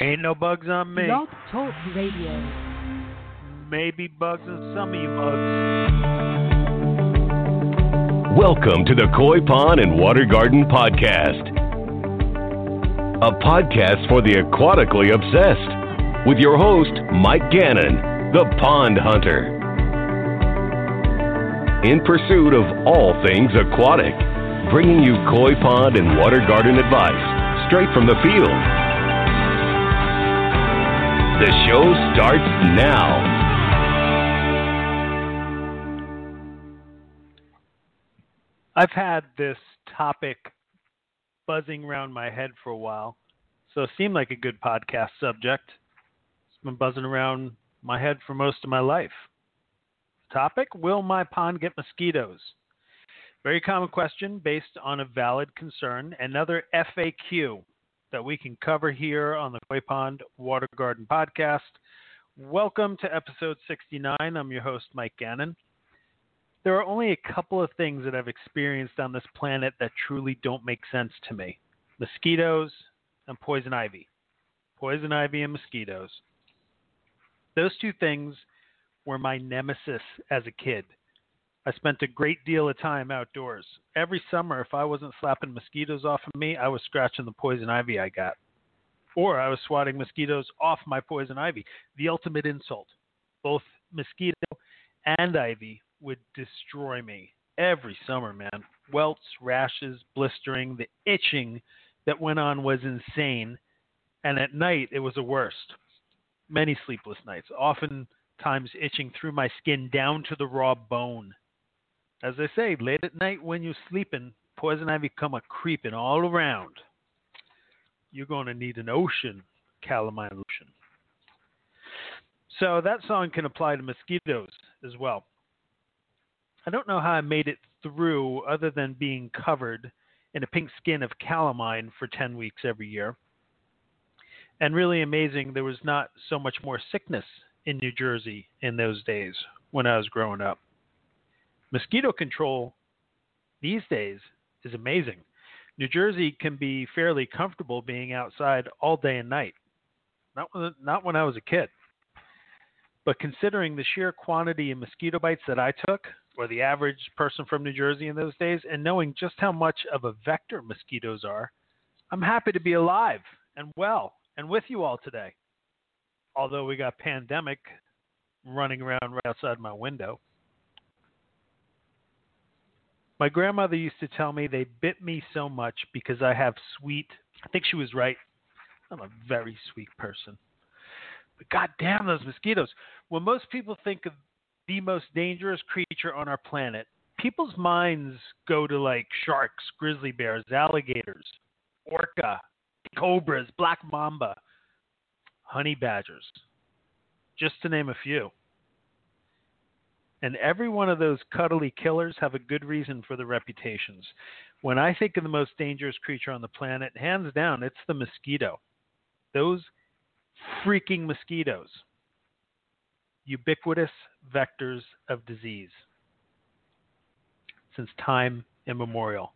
Ain't no bugs on me. Blog Talk Radio. Maybe bugs on some of you mugs. Welcome to the Koi Pond and Water Garden Podcast, a podcast for the aquatically obsessed, with your host, Mike Gannon, the Pond Hunter. In pursuit of all things aquatic, bringing you koi pond and water garden advice straight from the field. The show starts now. I've had this topic buzzing around my head for a while, so it seemed like a good podcast subject. It's been buzzing around my head for most of my life. Topic Will my pond get mosquitoes? Very common question based on a valid concern. Another FAQ that we can cover here on the Koi Pond Water Garden Podcast. Welcome to episode 69. I'm your host, Mike Gannon. There are only a couple of things that I've experienced on this planet that truly don't make sense to me mosquitoes and poison ivy. Poison ivy and mosquitoes. Those two things were my nemesis as a kid. I spent a great deal of time outdoors. Every summer, if I wasn't slapping mosquitoes off of me, I was scratching the poison ivy I got. Or I was swatting mosquitoes off my poison ivy. The ultimate insult. Both mosquito and ivy would destroy me every summer, man. Welts, rashes, blistering, the itching that went on was insane. And at night, it was the worst. Many sleepless nights, oftentimes itching through my skin down to the raw bone. As I say, late at night when you're sleeping, poison ivy come a creeping all around. You're going to need an ocean calamine lotion. So that song can apply to mosquitoes as well. I don't know how I made it through other than being covered in a pink skin of calamine for 10 weeks every year. And really amazing, there was not so much more sickness in New Jersey in those days when I was growing up. Mosquito control these days is amazing. New Jersey can be fairly comfortable being outside all day and night. Not when, not when I was a kid. But considering the sheer quantity of mosquito bites that I took, or the average person from New Jersey in those days, and knowing just how much of a vector mosquitoes are, I'm happy to be alive and well and with you all today. Although we got pandemic running around right outside my window. My grandmother used to tell me they bit me so much because I have sweet. I think she was right. I'm a very sweet person. But goddamn those mosquitoes. When most people think of the most dangerous creature on our planet, people's minds go to like sharks, grizzly bears, alligators, orca, cobras, black mamba, honey badgers, just to name a few. And every one of those cuddly killers have a good reason for the reputations. When I think of the most dangerous creature on the planet, hands down, it's the mosquito. Those freaking mosquitoes. Ubiquitous vectors of disease since time immemorial.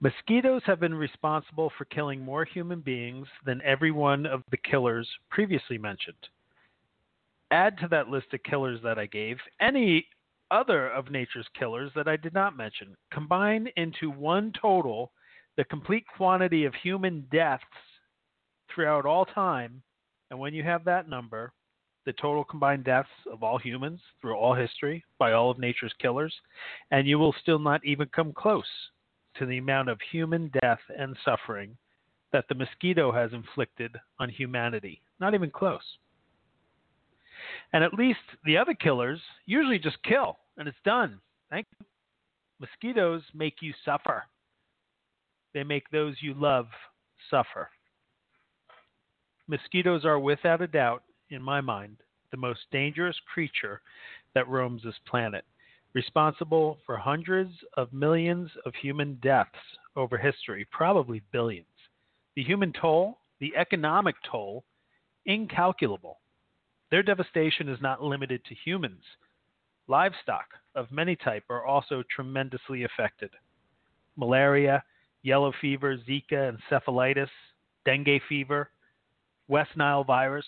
Mosquitoes have been responsible for killing more human beings than every one of the killers previously mentioned add to that list of killers that I gave any other of nature's killers that I did not mention. Combine into one total the complete quantity of human deaths throughout all time. And when you have that number, the total combined deaths of all humans through all history by all of nature's killers, and you will still not even come close to the amount of human death and suffering that the mosquito has inflicted on humanity. Not even close. And at least the other killers usually just kill and it's done. Thank you. Mosquitoes make you suffer. They make those you love suffer. Mosquitoes are without a doubt, in my mind, the most dangerous creature that roams this planet, responsible for hundreds of millions of human deaths over history, probably billions. The human toll, the economic toll, incalculable. Their devastation is not limited to humans. Livestock of many type are also tremendously affected. Malaria, yellow fever, Zika, encephalitis, dengue fever, West Nile virus,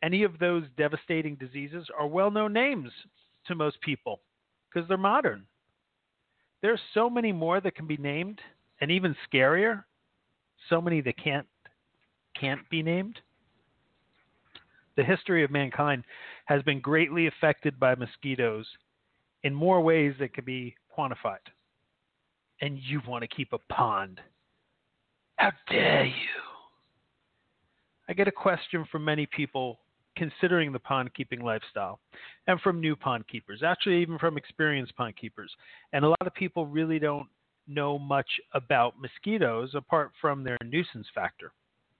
any of those devastating diseases are well known names to most people because they're modern. There's so many more that can be named, and even scarier, so many that can't can't be named. The history of mankind has been greatly affected by mosquitoes in more ways that can be quantified. And you want to keep a pond. How dare you? I get a question from many people considering the pond keeping lifestyle and from new pond keepers, actually, even from experienced pond keepers. And a lot of people really don't know much about mosquitoes apart from their nuisance factor.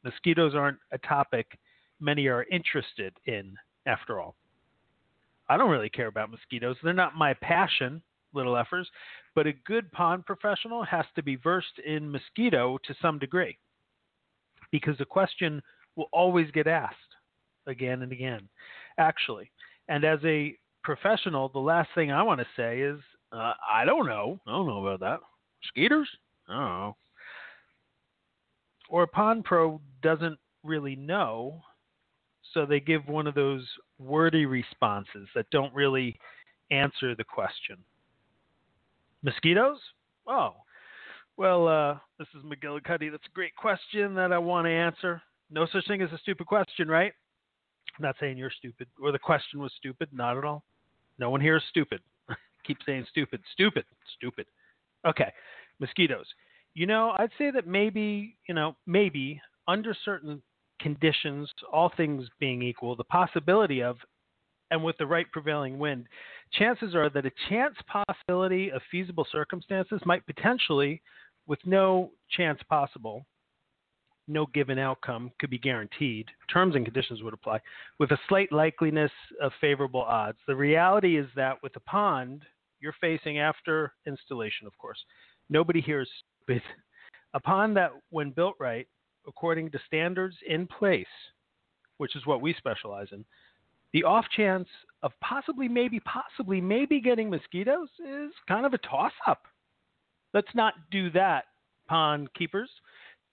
Mosquitoes aren't a topic many are interested in, after all. I don't really care about mosquitoes. They're not my passion, little effers, but a good pond professional has to be versed in mosquito to some degree because the question will always get asked again and again, actually. And as a professional, the last thing I want to say is, uh, I don't know. I don't know about that. Mosquitoes? I don't know. Or a Pond Pro doesn't really know, so they give one of those wordy responses that don't really answer the question. Mosquitoes? Oh, well, uh, this is McGillicuddy. That's a great question that I want to answer. No such thing as a stupid question, right? I'm not saying you're stupid or the question was stupid. Not at all. No one here is stupid. Keep saying stupid, stupid, stupid. Okay, mosquitoes. You know, I'd say that maybe, you know, maybe under certain conditions, all things being equal, the possibility of, and with the right prevailing wind, chances are that a chance possibility of feasible circumstances might potentially, with no chance possible, no given outcome could be guaranteed. Terms and conditions would apply with a slight likeliness of favorable odds. The reality is that with a pond, you're facing after installation, of course. Nobody here is stupid. A pond that, when built right, according to standards in place, which is what we specialize in, the off chance of possibly, maybe, possibly, maybe getting mosquitoes is kind of a toss up. Let's not do that, pond keepers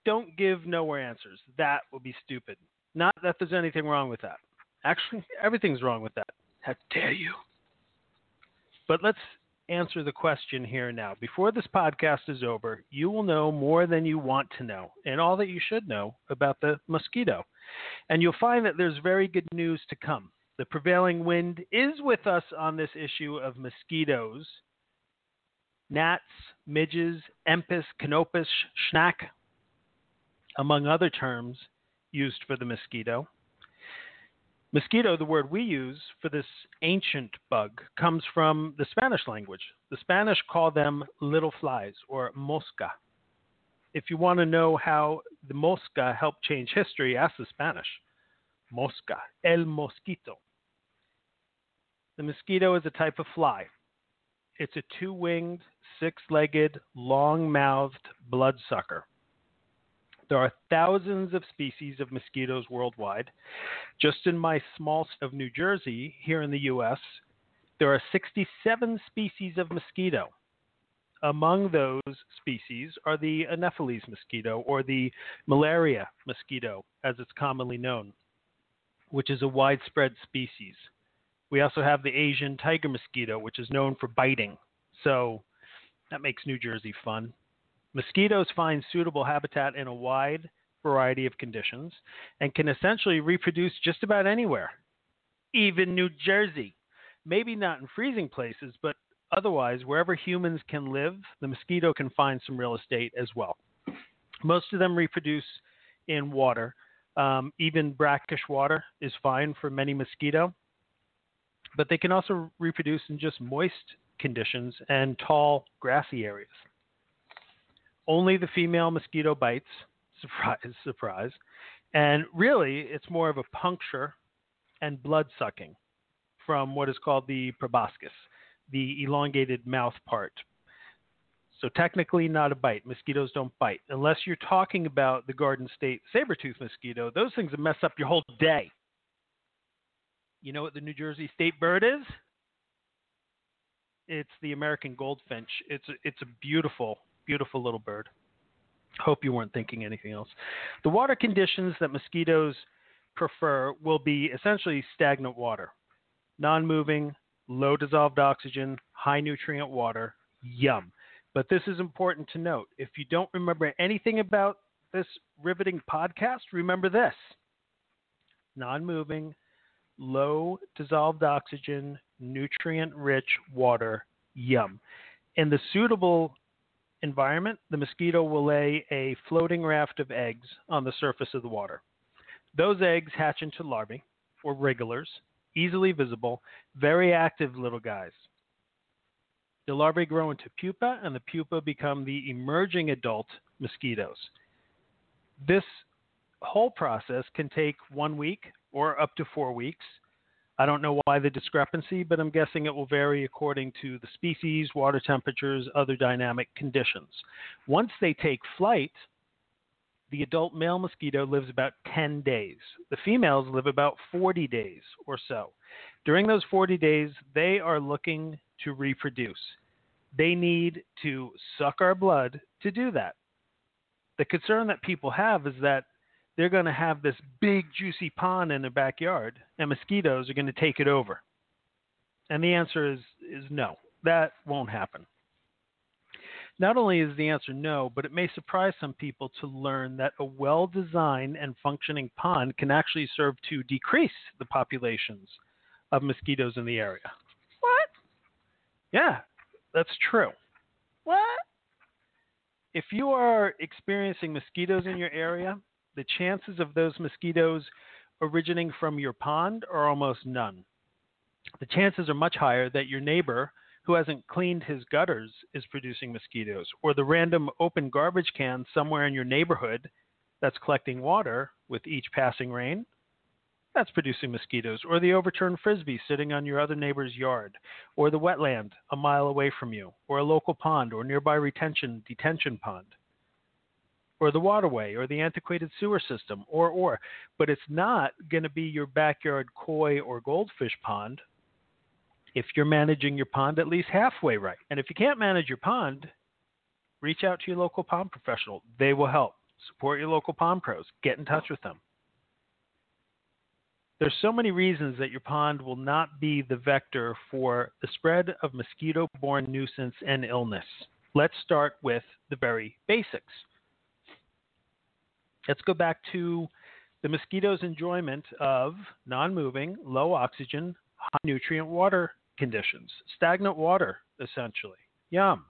don't give nowhere answers. That would be stupid. Not that there's anything wrong with that. Actually, everything's wrong with that. How dare you? But let's answer the question here now. Before this podcast is over, you will know more than you want to know and all that you should know about the mosquito. And you'll find that there's very good news to come. The prevailing wind is with us on this issue of mosquitoes. Gnats, midges, Empis, Canopus, Schnack, among other terms used for the mosquito. Mosquito, the word we use for this ancient bug, comes from the Spanish language. The Spanish call them little flies or mosca. If you want to know how the mosca helped change history, ask the Spanish. Mosca, el mosquito. The mosquito is a type of fly. It's a two winged, six legged, long mouthed bloodsucker. There are thousands of species of mosquitoes worldwide. Just in my small state of New Jersey, here in the U.S., there are 67 species of mosquito. Among those species are the Anopheles mosquito or the malaria mosquito, as it's commonly known, which is a widespread species. We also have the Asian tiger mosquito, which is known for biting. So that makes New Jersey fun. Mosquitoes find suitable habitat in a wide variety of conditions and can essentially reproduce just about anywhere, even New Jersey. Maybe not in freezing places, but otherwise, wherever humans can live, the mosquito can find some real estate as well. Most of them reproduce in water. Um, even brackish water is fine for many mosquito, but they can also reproduce in just moist conditions and tall, grassy areas. Only the female mosquito bites. Surprise, surprise. And really, it's more of a puncture and blood sucking from what is called the proboscis, the elongated mouth part. So technically not a bite. Mosquitoes don't bite. Unless you're talking about the Garden State saber-tooth mosquito, those things mess up your whole day. You know what the New Jersey state bird is? It's the American goldfinch. It's a, it's a beautiful Beautiful little bird. Hope you weren't thinking anything else. The water conditions that mosquitoes prefer will be essentially stagnant water, non moving, low dissolved oxygen, high nutrient water. Yum. But this is important to note. If you don't remember anything about this riveting podcast, remember this non moving, low dissolved oxygen, nutrient rich water. Yum. And the suitable environment, the mosquito will lay a floating raft of eggs on the surface of the water. Those eggs hatch into larvae, or wrigglers, easily visible, very active little guys. The larvae grow into pupa, and the pupa become the emerging adult mosquitoes. This whole process can take one week or up to four weeks. I don't know why the discrepancy, but I'm guessing it will vary according to the species, water temperatures, other dynamic conditions. Once they take flight, the adult male mosquito lives about 10 days. The females live about 40 days or so. During those 40 days, they are looking to reproduce. They need to suck our blood to do that. The concern that people have is that they're going to have this big, juicy pond in their backyard, and mosquitoes are going to take it over. And the answer is, is no, that won't happen. Not only is the answer no, but it may surprise some people to learn that a well designed and functioning pond can actually serve to decrease the populations of mosquitoes in the area. What? Yeah, that's true. What? If you are experiencing mosquitoes in your area, the chances of those mosquitoes originating from your pond are almost none. The chances are much higher that your neighbor who hasn't cleaned his gutters is producing mosquitoes, or the random open garbage can somewhere in your neighborhood that's collecting water with each passing rain, that's producing mosquitoes, or the overturned frisbee sitting on your other neighbor's yard, or the wetland a mile away from you, or a local pond or nearby retention detention pond. Or the waterway, or the antiquated sewer system, or, or. But it's not going to be your backyard koi or goldfish pond if you're managing your pond at least halfway right. And if you can't manage your pond, reach out to your local pond professional. They will help. Support your local pond pros. Get in touch with them. There's so many reasons that your pond will not be the vector for the spread of mosquito borne nuisance and illness. Let's start with the very basics. Let's go back to the mosquito's enjoyment of non moving, low oxygen, high nutrient water conditions, stagnant water, essentially. Yum.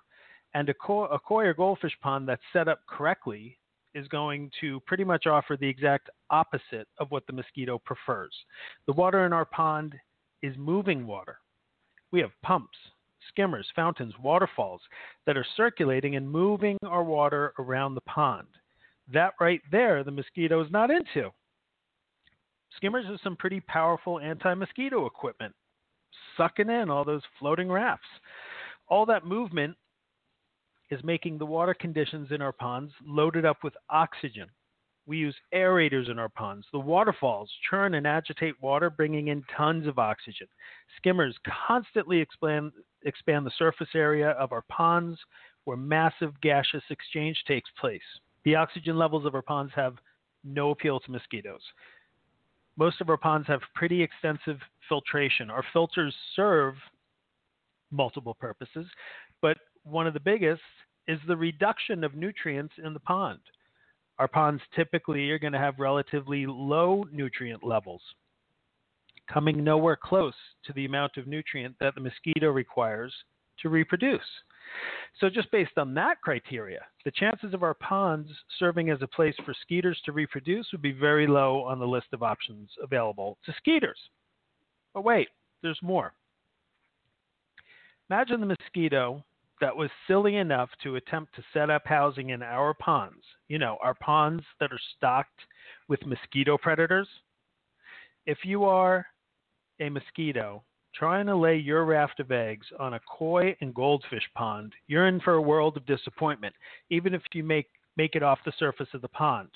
And a, koi, a koi or goldfish pond that's set up correctly is going to pretty much offer the exact opposite of what the mosquito prefers. The water in our pond is moving water. We have pumps, skimmers, fountains, waterfalls that are circulating and moving our water around the pond. That right there, the mosquito is not into. Skimmers are some pretty powerful anti mosquito equipment sucking in all those floating rafts. All that movement is making the water conditions in our ponds loaded up with oxygen. We use aerators in our ponds. The waterfalls churn and agitate water, bringing in tons of oxygen. Skimmers constantly expand, expand the surface area of our ponds where massive gaseous exchange takes place. The oxygen levels of our ponds have no appeal to mosquitoes. Most of our ponds have pretty extensive filtration. Our filters serve multiple purposes, but one of the biggest is the reduction of nutrients in the pond. Our ponds typically are going to have relatively low nutrient levels, coming nowhere close to the amount of nutrient that the mosquito requires to reproduce. So, just based on that criteria, the chances of our ponds serving as a place for skeeters to reproduce would be very low on the list of options available to skeeters. But wait, there's more. Imagine the mosquito that was silly enough to attempt to set up housing in our ponds. You know, our ponds that are stocked with mosquito predators. If you are a mosquito trying to lay your raft of eggs on a koi and goldfish pond, you're in for a world of disappointment, even if you make, make it off the surface of the pond.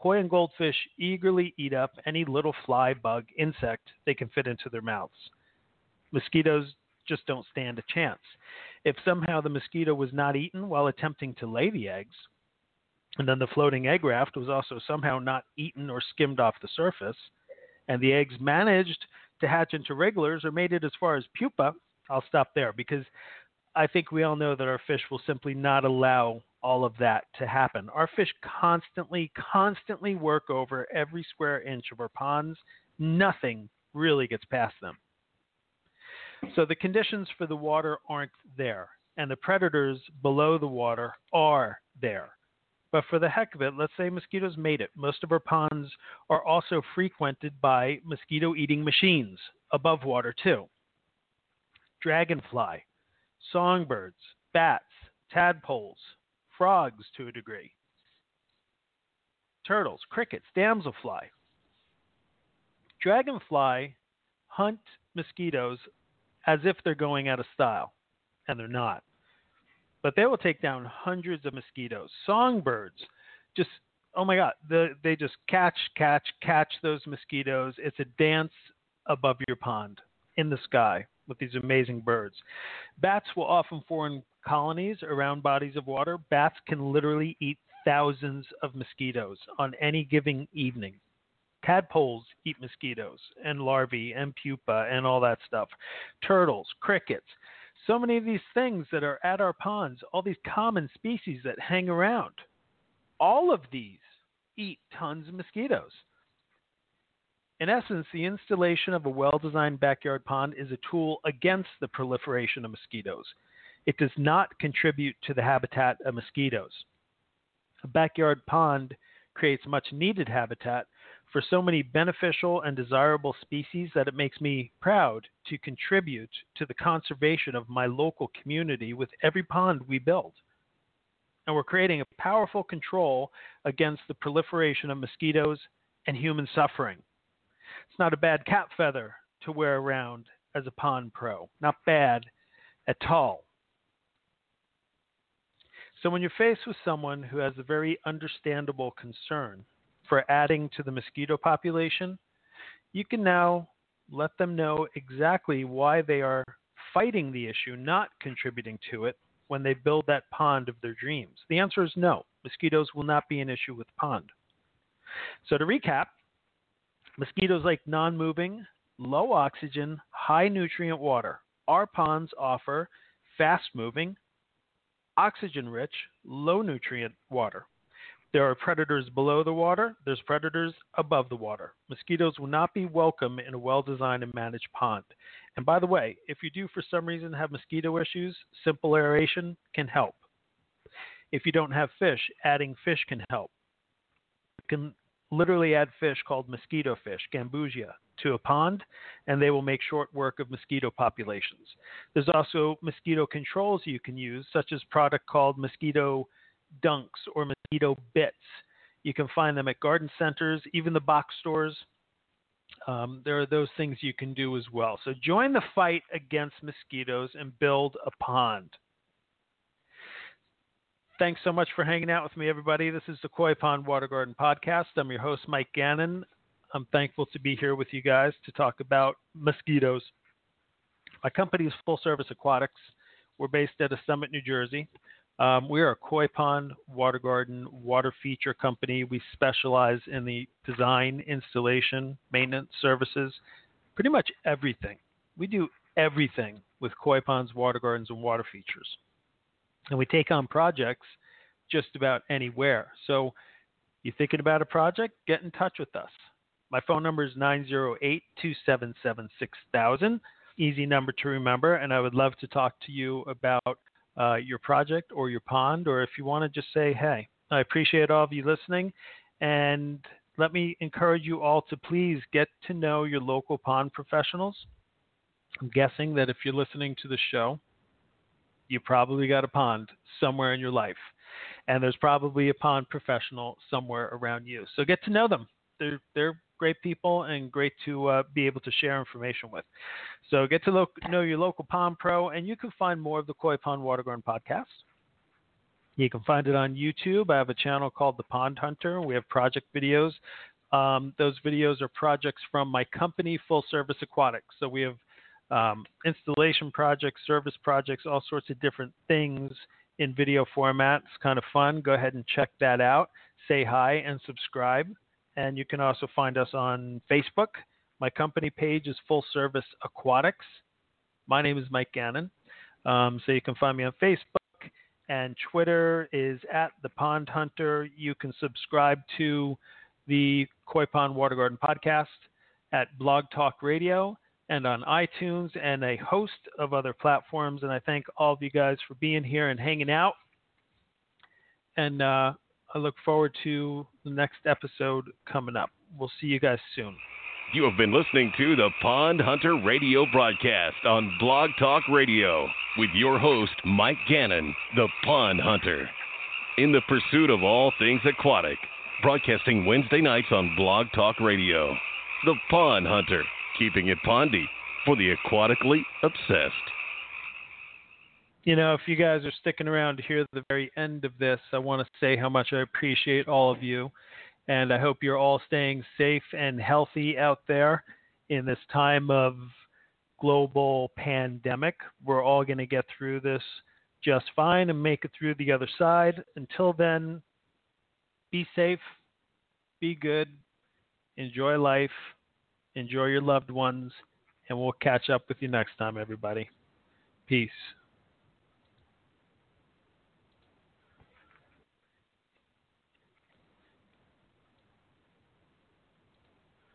Koi and goldfish eagerly eat up any little fly, bug, insect they can fit into their mouths. Mosquitoes just don't stand a chance. If somehow the mosquito was not eaten while attempting to lay the eggs, And then the floating egg raft was also somehow not eaten or skimmed off the surface. And the eggs managed to hatch into wrigglers or made it as far as pupa. I'll stop there because I think we all know that our fish will simply not allow all of that to happen. Our fish constantly, constantly work over every square inch of our ponds. Nothing really gets past them. So the conditions for the water aren't there, and the predators below the water are there. But for the heck of it, let's say mosquitoes made it. Most of our ponds are also frequented by mosquito eating machines above water, too. Dragonfly, songbirds, bats, tadpoles, frogs to a degree, turtles, crickets, damselfly. Dragonfly hunt mosquitoes as if they're going out of style, and they're not. But they will take down hundreds of mosquitoes. Songbirds just oh my god, the, they just catch, catch, catch those mosquitoes. It's a dance above your pond in the sky with these amazing birds. Bats will often form colonies around bodies of water. Bats can literally eat thousands of mosquitoes on any given evening. Tadpoles eat mosquitoes and larvae and pupa and all that stuff. Turtles, crickets, so many of these things that are at our ponds, all these common species that hang around, all of these eat tons of mosquitoes. In essence, the installation of a well designed backyard pond is a tool against the proliferation of mosquitoes. It does not contribute to the habitat of mosquitoes. A backyard pond creates much needed habitat for so many beneficial and desirable species that it makes me proud to contribute to the conservation of my local community with every pond we build. And we're creating a powerful control against the proliferation of mosquitoes and human suffering. It's not a bad cap feather to wear around as a pond pro. Not bad at all. So when you're faced with someone who has a very understandable concern for adding to the mosquito population, you can now let them know exactly why they are fighting the issue, not contributing to it when they build that pond of their dreams. The answer is no. Mosquitoes will not be an issue with pond. So to recap, Mosquitoes like non moving, low oxygen, high nutrient water. Our ponds offer fast moving, oxygen rich, low nutrient water. There are predators below the water, there's predators above the water. Mosquitoes will not be welcome in a well designed and managed pond. And by the way, if you do for some reason have mosquito issues, simple aeration can help. If you don't have fish, adding fish can help. You can literally add fish called mosquito fish, gambusia, to a pond, and they will make short work of mosquito populations. There's also mosquito controls you can use, such as product called mosquito dunks or mosquito bits. You can find them at garden centers, even the box stores. Um, there are those things you can do as well. So join the fight against mosquitoes and build a pond. Thanks so much for hanging out with me, everybody. This is the Koi Pond Water Garden Podcast. I'm your host, Mike Gannon. I'm thankful to be here with you guys to talk about mosquitoes. My company is Full Service Aquatics. We're based at of Summit, New Jersey. Um, we are a koi pond, water garden, water feature company. We specialize in the design, installation, maintenance services, pretty much everything. We do everything with koi ponds, water gardens, and water features and we take on projects just about anywhere. So, you thinking about a project? Get in touch with us. My phone number is 908 277 6000. Easy number to remember, and I would love to talk to you about uh, your project or your pond, or if you want to just say, hey, I appreciate all of you listening, and let me encourage you all to please get to know your local pond professionals. I'm guessing that if you're listening to the show, you probably got a pond somewhere in your life. And there's probably a pond professional somewhere around you. So get to know them. They're, they're great people and great to uh, be able to share information with. So get to lo- know your local pond pro, and you can find more of the Koi Pond Water Garden podcast. You can find it on YouTube. I have a channel called The Pond Hunter. We have project videos. Um, those videos are projects from my company, Full Service Aquatics. So we have um, installation projects, service projects, all sorts of different things in video format. It's kind of fun. Go ahead and check that out. Say hi and subscribe. And you can also find us on Facebook. My company page is Full Service Aquatics. My name is Mike Gannon. Um, so you can find me on Facebook and Twitter is at the Pond Hunter. You can subscribe to the Koi Pond Water Garden podcast at Blog Talk Radio and on iTunes and a host of other platforms. And I thank all of you guys for being here and hanging out. And uh, I look forward to the next episode coming up. We'll see you guys soon. You have been listening to the Pond Hunter radio broadcast on Blog Talk Radio with your host, Mike Gannon, the Pond Hunter. In the pursuit of all things aquatic, broadcasting Wednesday nights on Blog Talk Radio. The Pond Hunter, keeping it pondy for the aquatically obsessed. You know, if you guys are sticking around to hear the very end of this, I want to say how much I appreciate all of you. And I hope you're all staying safe and healthy out there in this time of global pandemic. We're all going to get through this just fine and make it through the other side. Until then, be safe, be good, enjoy life, enjoy your loved ones, and we'll catch up with you next time, everybody. Peace.